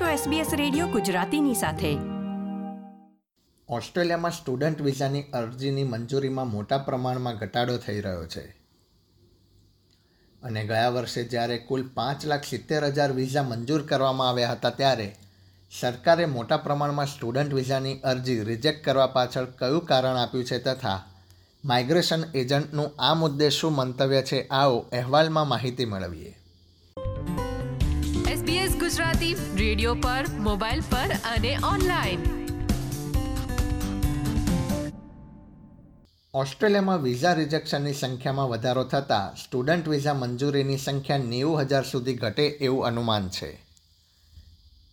છો SBS radio ગુજરાતીની સાથે. ઓસ્ટ્રેલિયામાં સ્ટુડન્ટ વિઝાની અરજીની મંજૂરીમાં મોટા પ્રમાણમાં ઘટાડો થઈ રહ્યો છે. અને ગયા વર્ષે જ્યારે કુલ પાંચ લાખ સિત્તેર હજાર વિઝા મંજૂર કરવામાં આવ્યા હતા ત્યારે સરકારે મોટા પ્રમાણમાં સ્ટુડન્ટ વિઝાની અરજી રિજેક્ટ કરવા પાછળ કયું કારણ આપ્યું છે તથા માઇગ્રેશન એજન્ટનું આ મુદ્દે શું મંતવ્ય છે આવો અહેવાલમાં માહિતી મેળવીએ. SBS ગુજરાતી રેડિયો પર, મોબાઈલ પર અને ઓનલાઈન. ઓસ્ટ્રેલિયામાં વિઝા રિજેક્શનની સંખ્યામાં વધારો થતાં સ્ટુડન્ટ વિઝા મંજૂરીની સંખ્યા નેવું હજાર સુધી ઘટે એવું અનુમાન છે.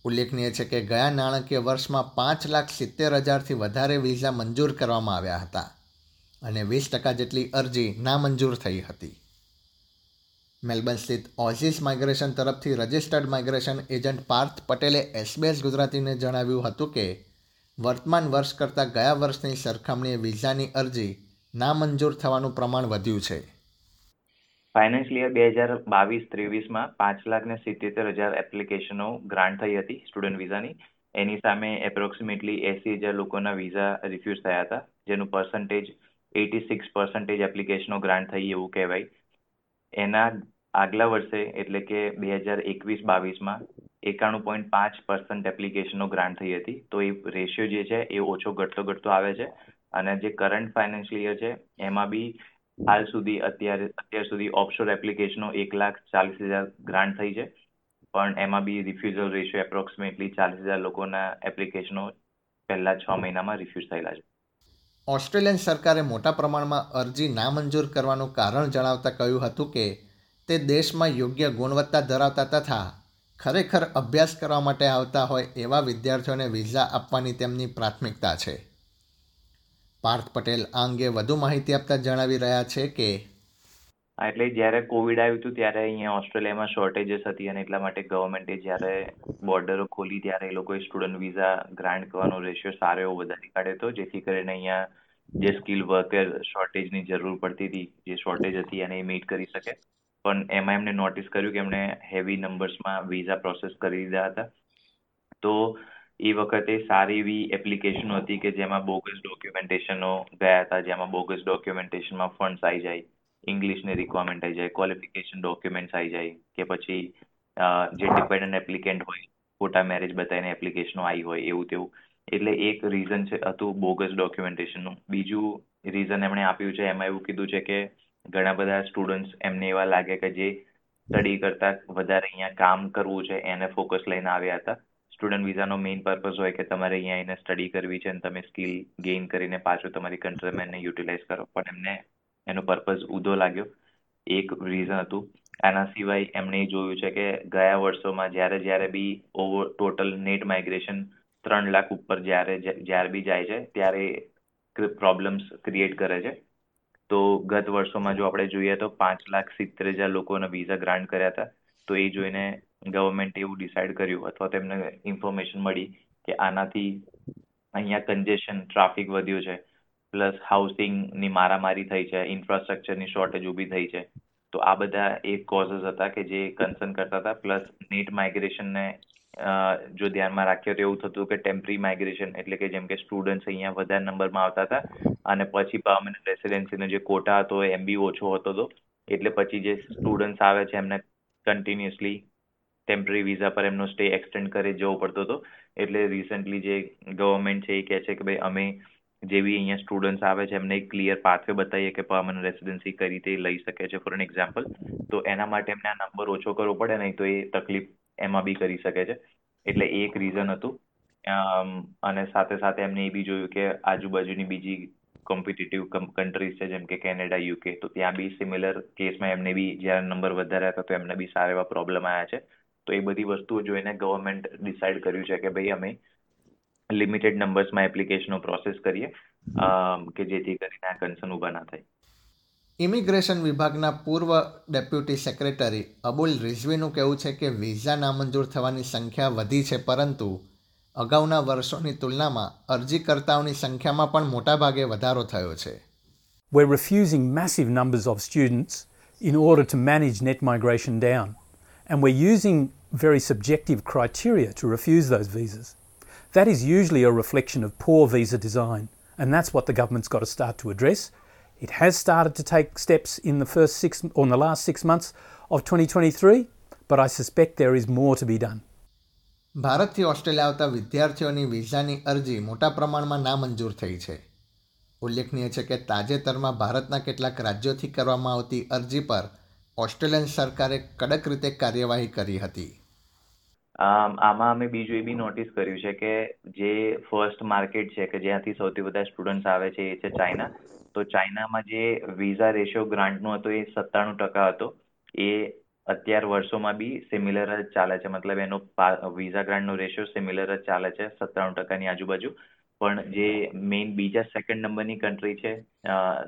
ઉલ્લેખનીય છે કે ગયા નાણાકીય વર્ષમાં પાંચ લાખ સિત્તેર હજારથી વધારે વિઝા મંજૂર કરવામાં આવ્યા હતા અને વીસ ટકા જેટલી અરજી નામંજૂર થઈ હતી. મેલબર્ન સ્થિત ઓઝિસ માઇગ્રેશન તરફથી રજિસ્ટર્ડ માઇગ્રેશન એજન્ટ પાર્થ પટેલે એસબીએસ ગુજરાતીને જણાવ્યું હતું કે, વર્તમાન વર્ષ કરતાં ગયા વર્ષની સરખામણીએ વિઝાની અરજી નામંજૂર થવાનું પ્રમાણ વધ્યું છે. ફાઇનાન્શિયલ યર બે હજાર બાવીસ ત્રેવીસમાં પાંચ લાખ ને સિત્તેર હજાર એપ્લિકેશનો ગ્રાન્ટ થઈ હતી સ્ટુડન્ટ વિઝાની. એની સામે એપ્રોક્સિમેટલી એસી હજાર લોકોના વિઝા રિફ્યુઝ થયા હતા, જેનું પર્સન્ટેજ એટી સિક્સ પર્સન્ટેજ એપ્લિકેશનો ગ્રાન્ટ થઈ એવું કહેવાય. એના આગલા વર્ષે, એટલે કે બે હજાર એકવીસ બાવીસમાં, એકાણું પોઈન્ટ પાંચ પર્સન્ટ એપ્લિકેશનો ગ્રાન્ટ થઈ હતી. તો એ રેશિયો જે છે, એ ઓછો ઘટતો ઘટતો આવે છે. અને જે કરંટ ફાઇનાન્શિયલ યર છે, એમાં બી હાલ સુધી અત્યારે, અત્યાર સુધી ઓફશોર એપ્લિકેશનો એક લાખ ચાલીસ હજાર ગ્રાન્ટ થઈ છે. પણ એમાં બી રિફ્યુઝલ રેશિયો એપ્રોક્સિમેટલી ચાલીસ હજાર લોકોના એપ્લિકેશનો પહેલા છ મહિનામાં રિફ્યુઝ થયેલા છે. ઓસ્ટ્રેલિયન સરકારે મોટા પ્રમાણમાં અરજી નામંજૂર કરવાનું કારણ જણાવતા કહ્યું હતું કે તે દેશમાં યોગ્ય ગુણવત્તા ધરાવતા તથા ખરેખર અભ્યાસ કરવા માટે આવતા હોય એવા વિદ્યાર્થીઓને વિઝા આપવાની તેમની પ્રાથમિકતા છે. પાર્થ પટેલ આ અંગે વધુ માહિતી આપતા જણાવી રહ્યા છે કે એટલે જ્યારે કોવિડ આવ્યું હતું ત્યારે અહીંયા ઓસ્ટ્રેલિયામાં શોર્ટેજીસ હતી અને એટલા માટે ગવર્મેન્ટે જ્યારે બોર્ડરો ખોલી ત્યારે એ લોકોએ સ્ટુડન્ટ વિઝા ગ્રાન્ટ કરવાનો રેશિયો સારો એવો વધારી કાઢ્યો હતો, જેથી કરીને અહીંયા જે સ્કિલ વર્કર શોર્ટેજની જરૂર પડતી હતી, જે શોર્ટેજ હતી, એને મીટ કરી શકે. પણ એમાં એમને નોટિસ કર્યું કે એમણે હેવી નંબર્સમાં વિઝા પ્રોસેસ કરી દીધા હતા. તો એ વખતે સારી એવી એપ્લિકેશનો હતી કે જેમાં બોગસ ડોક્યુમેન્ટેશનો ગયા હતા, જેમાં બોગસ ડોક્યુમેન્ટેશનમાં ફંડ્સ આવી જાય ઇંગ્લિશની રિક્વાયરમેન્ટ આવી જાય ક્વોલિફિકેશન ડોક્યુમેન્ટ્સ આવી જાય, કે પછી જે ડિપેન્ડન્ટ એપ્લિકેન્ટ હોય ફોટા મેરેજ બતાવીને એપ્લિકેશનો આવી હોય, એવું તેવું. એટલે એક રીઝન છે, હતું બોગસ ડોક્યુમેન્ટેશનનું બીજું રીઝન એમણે આપ્યું છે, એમાં એવું કીધું છે કે ઘણા બધા સ્ટુડન્ટ્સ એમને એવા લાગે કે જે સ્ટડી કરતા વધારે અહીંયા કામ કરવું છે, એને ફોકસ લઈને આવ્યા હતા. સ્ટુડન્ટ વિઝાનો મેઇન પર્પઝ હોય કે તમારે અહીંયા એને સ્ટડી કરવી છે અને તમે સ્કિલ ગેઇન કરીને પાછું તમારી કન્ટ્રીમેનને યુટિલાઇઝ કરો. પણ એમને એનો પર્પઝ ઉધો લાગ્યો. એક રીઝન હતું. આના સિવાય એમણે જોયું છે કે ગયા વર્ષોમાં જ્યારે જ્યારે બી ઓવર ટોટલ નેટ માઇગ્રેશન ત્રણ લાખ ઉપર જ્યારે જ્યારે બી જાય છે, ત્યારે પ્રોબ્લેમ્સ ક્રિએટ કરે છે. તો ગત વર્ષોમાં જો આપણે જોઈએ તો પાંચ લાખ સિત્તેર હજાર લોકોને વિઝા ગ્રાન્ટ કર્યા હતા. તો એ જોઈને ગવર્મેન્ટ એવું ડિસાઇડ કર્યું અથવા તો એમને ઇન્ફોર્મેશન મળી કે આનાથી અહીંયા કન્જેશન ટ્રાફિક વધ્યું છે. પ્લસ હાઉસિંગની મારામારી થઈ છે ઇન્ફ્રાસ્ટ્રક્ચરની શોર્ટેજ ઊભી થઈ છે. તો આ બધા એક કોઝસ હતા કે જે કન્સર્ન કરતા હતા. પ્લસ નેટ માઇગ્રેશનને જો ધ્યાનમાં રાખીએ તો એવું થતું કે ટેમ્પરરી માઇગ્રેશન એટલે કે જેમ કે સ્ટુડન્ટ્સ અહીંયા વધારે નંબરમાં આવતા હતા અને પછી પર્મનન્ટ રેસિડેન્સીનો જે કોટા હતો, એમ બી ઓછો હતો તો, એટલે પછી જે સ્ટુડન્ટ્સ આવે છે એમને કન્ટિન્યુઅસલી ટેમ્પરરી વિઝા પર એમનો સ્ટે એક્સટેન્ડ કરી જવો પડતો હતો. એટલે રિસન્ટલી જે ગવર્મેન્ટ છે એ કહે છે કે ભાઈ અમે જે બી અહીંયા સ્ટુડન્ટ્સ આવે છે એમને એક ક્લિયર પાથવે બતાવીએ કે પર્મનન્ટ રેસિડેન્સી કઈ રીતે લઈ શકે છે. ફોર એન એક્ઝામ્પલ તો એના માટે એમને આ નંબર ઓછો કરવો પડે, નહીં તો એ તકલીફ એમાં બી કરી શકે છે. એટલે એક રીઝન હતું. અને સાથે સાથે એમને એ બી જોયું કે આજુબાજુની બીજી કોમ્પિટિટિવ કન્ટ્રીઝ છે, જેમ કે કેનેડા યુકે તો ત્યાં બી સિમિલર કેસમાં એમને બી જ્યારે નંબર વધારે હતા, તો એમને બી સારા એવા પ્રોબ્લેમ આવ્યા છે. તો એ બધી વસ્તુઓ જોઈને ગવર્મેન્ટ ડિસાઇડ કર્યું છે કે ભાઈ અમે લિમિટેડ નંબર્સમાં એપ્લિકેશનો પ્રોસેસ કરીએ. કે જેથી કરીને આ કન્સર્ન ઊભા ના થાય. ઇમિગ્રેશન વિભાગના પૂર્વ ડેપ્યુટી સેક્રેટરી અબુલ રિઝવીનું કહેવું છે કે વિઝા નામંજૂર થવાની સંખ્યા વધી છે પરંતુ અગાઉના વર્ષોની તુલનામાં અરજીકર્તાઓની સંખ્યામાં પણ મોટાભાગે વધારો થયો છે We're refusing massive numbers of students in order to manage net migration down. And we're using very subjective criteria to refuse those visas. That is usually a reflection of poor visa design, and that's what the government's got to start to address. It has started to take steps in the first six or in the last six months of 2023, but I suspect there is more to be done. ભારતથી Australia આવતા વિદ્યાર્થીઓની વિઝાની અરજી મોટા પ્રમાણમાં નામંજૂર થઈ છે ઉલ્લેખનીય છે કે તાજેતરમાં ભારતના કેટલાક રાજ્યોથી કરવામાં આવતી અરજી પર ઓસ્ટ્રેલિયન સરકારે કડક રીતે કાર્યવાહી કરી હતી આમ, અમે બીજું એ બી નોટિસ કર્યું છે કે જે ફર્સ્ટ માર્કેટ છે કે જ્યાંથી સૌથી બધા સ્ટુડન્ટ્સ આવે છે એ છે ચાઇના તો ચાઇનામાં જે વિઝા રેશિયો ગ્રાન્ટનો હતો એ સત્તાણું ટકા હતો. એ અત્યાર વર્ષોમાં બી સિમિલર જ ચાલે છે. મતલબ એનો વિઝા ગ્રાન્ટનો રેશિયો સિમિલર જ ચાલે છે સત્તાણું ટકાની આજુબાજુ. પણ જે મેઇન બીજા સેકન્ડ નંબરની કન્ટ્રી છે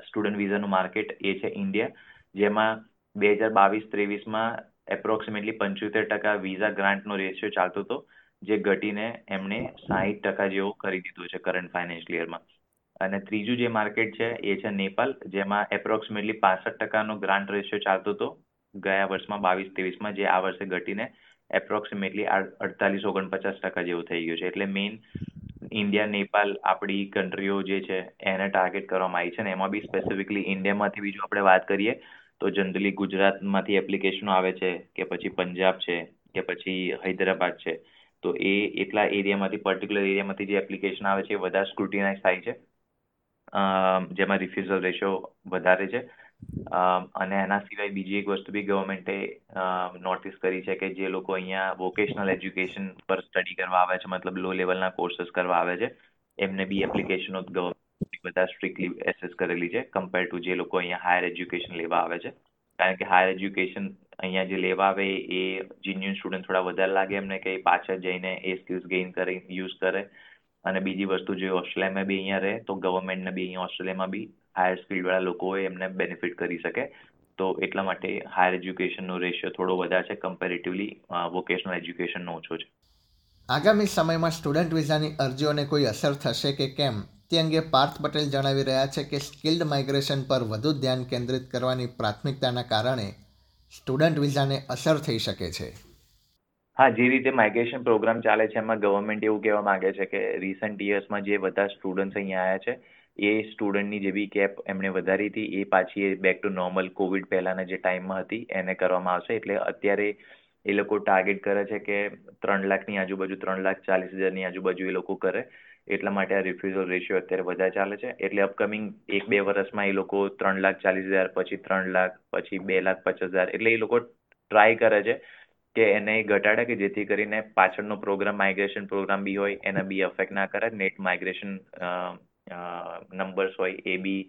સ્ટુડન્ટ વિઝાનું માર્કેટ એ છે ઇન્ડિયા જેમાં બે હજાર બાવીસ ત્રેવીસમાં એપ્રોક્સિમેટલી પંચોતેર ટકા વિઝા ગ્રાન્ટનો રેશિયો ચાલતો હતો, જે ઘટીને એમણે સાહીઠ ટકા જેવો કરી દીધો છે કરંટ ફાઇનાન્શિયલ યરમાં અને ત્રીજું જે માર્કેટ છે એ છે નેપાલ, જેમાં એપ્રોક્સિમેટલી પાસઠ ટકાનો ગ્રાન્ટ રેશિયો ચાલતો હતો ગયા વર્ષમાં બાવીસ ત્રેવીસમાં, જે આ વર્ષે ઘટીને એપ્રોક્સિમેટલી અડતાલીસ ઓગણપચાસ ટકા જેવું થઈ ગયું છે. એટલે મેઇન ઇન્ડિયા નેપાલ આપણી કન્ટ્રીઓ જે છે એને ટાર્ગેટ કરવામાં આવી છે ને એમાં બી સ્પેસિફિકલી ઇન્ડિયામાંથી બીજું આપણે વાત કરીએ તો જનરલી ગુજરાતમાંથી એપ્લિકેશનો આવે છે, કે પછી પંજાબ છે, કે પછી હૈદરાબાદ છે, તો એ એટલા એરિયામાંથી પર્ટિક્યુલર એરિયામાંથી જે એપ્લિકેશન આવે છે, એ વધારે સ્ક્રુટિનાઇઝ થાય છે. જેમાં રિફ્યુઝલ રેશિયો વધારે છે. અને એના સિવાય બીજી એક વસ્તુ બી ગવર્મેન્ટે નોટિસ કરી છે કે જે લોકો અહીંયા વોકેશનલ એજ્યુકેશન પર સ્ટડી કરવા આવે છે, મતલબ લો લેવલના કોર્સિસ કરવા આવે છે, એમને બી એપ્લિકેશનો ગવર્મેન્ટ બધા સ્ટ્રિક્ટલી એસેસ કરેલી છે કમ્પેર ટુ જે લોકો અહીંયા હાયર એજ્યુકેશન લેવા આવે છે. કારણ કે હાયર એજ્યુકેશન અહીંયા જે લેવા આવે એ જીન્યુન સ્ટુડન્ટ થોડા વધારે લાગે એમને કે પાછળ જઈને એ સ્કિલ્સ ગેઇન કરી યુઝ કરે. અને બીજી વસ્તુ જે ઓસ્ટ્રેલિયામાં બી અહીંયા રહે તો ગવર્મેન્ટને બી અહીંયા ઓસ્ટ્રેલિયામાં બી હાયર સ્કિલ્ડવાળા લોકો હોય એમને બેનિફિટ કરી શકે. તો એટલા માટે હાયર એજ્યુકેશનનો રેશિયો થોડો વધારે છે કમ્પેરેટિવલી વોકેશનલ એજ્યુકેશનનો ઓછો છે. આગામી સમયમાં સ્ટુડન્ટ વિઝાની અરજીઓને કોઈ અસર થશે કે કેમ? તે અંગે પાર્થ પટેલ જણાવી રહ્યા છે કે સ્કિલ્ડ માઇગ્રેશન પર વધુ ધ્યાન કેન્દ્રિત કરવાની પ્રાથમિકતાના કારણે સ્ટુડન્ટ વિઝાને અસર થઈ શકે છે. હા, જે રીતે માઇગ્રેશન પ્રોગ્રામ ચાલે છે, એમાં ગવર્મેન્ટ એવું કહેવા માંગે છે કે રિસન્ટ યર્સમાં જે બધા સ્ટુડન્ટ્સ અહીંયા આવ્યા છે, એ સ્ટુડન્ટની જે બી કેપ એમણે વધારી હતી, એ પાછી એ બેક ટુ નોર્મલ કોવિડ પહેલાંના જે ટાઈમમાં હતી, એને કરવામાં આવશે. એટલે અત્યારે એ લોકો ટાર્ગેટ કરે છે કે ત્રણ લાખની આજુબાજુ, ત્રણ લાખ ચાલીસ હજારની આજુબાજુ એ લોકો કરે. એટલા માટે આ રિફ્યુઝલ રેશિયો અત્યારે વધારે ચાલે છે. એટલે અપકમિંગ એક, બે વર્ષમાં એ લોકો ત્રણ લાખ ચાલીસ હજાર, પછી ત્રણ લાખ, પછી બે લાખ પચાસ હજાર, એટલે એ લોકો ટ્રાય કરે છે કે એને ઘટાડે કે જેથી કરીને પાછળનો પ્રોગ્રામ માઇગ્રેશન પ્રોગ્રામ બી હોય, એને બી અફેક્ટ ના કરે. નેટ માઇગ્રેશન નંબર્સ હોય એ બી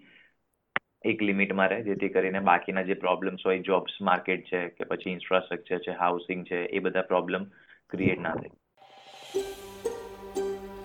એક લિમિટમાં રહે, જેથી કરીને બાકીના જે પ્રોબ્લેમ્સ હોય જોબ્સ માર્કેટ છે કે પછી ઇન્ફ્રાસ્ટ્રક્ચર છે હાઉસિંગ છે, એ બધા પ્રોબ્લેમ ક્રિએટ ના થાય.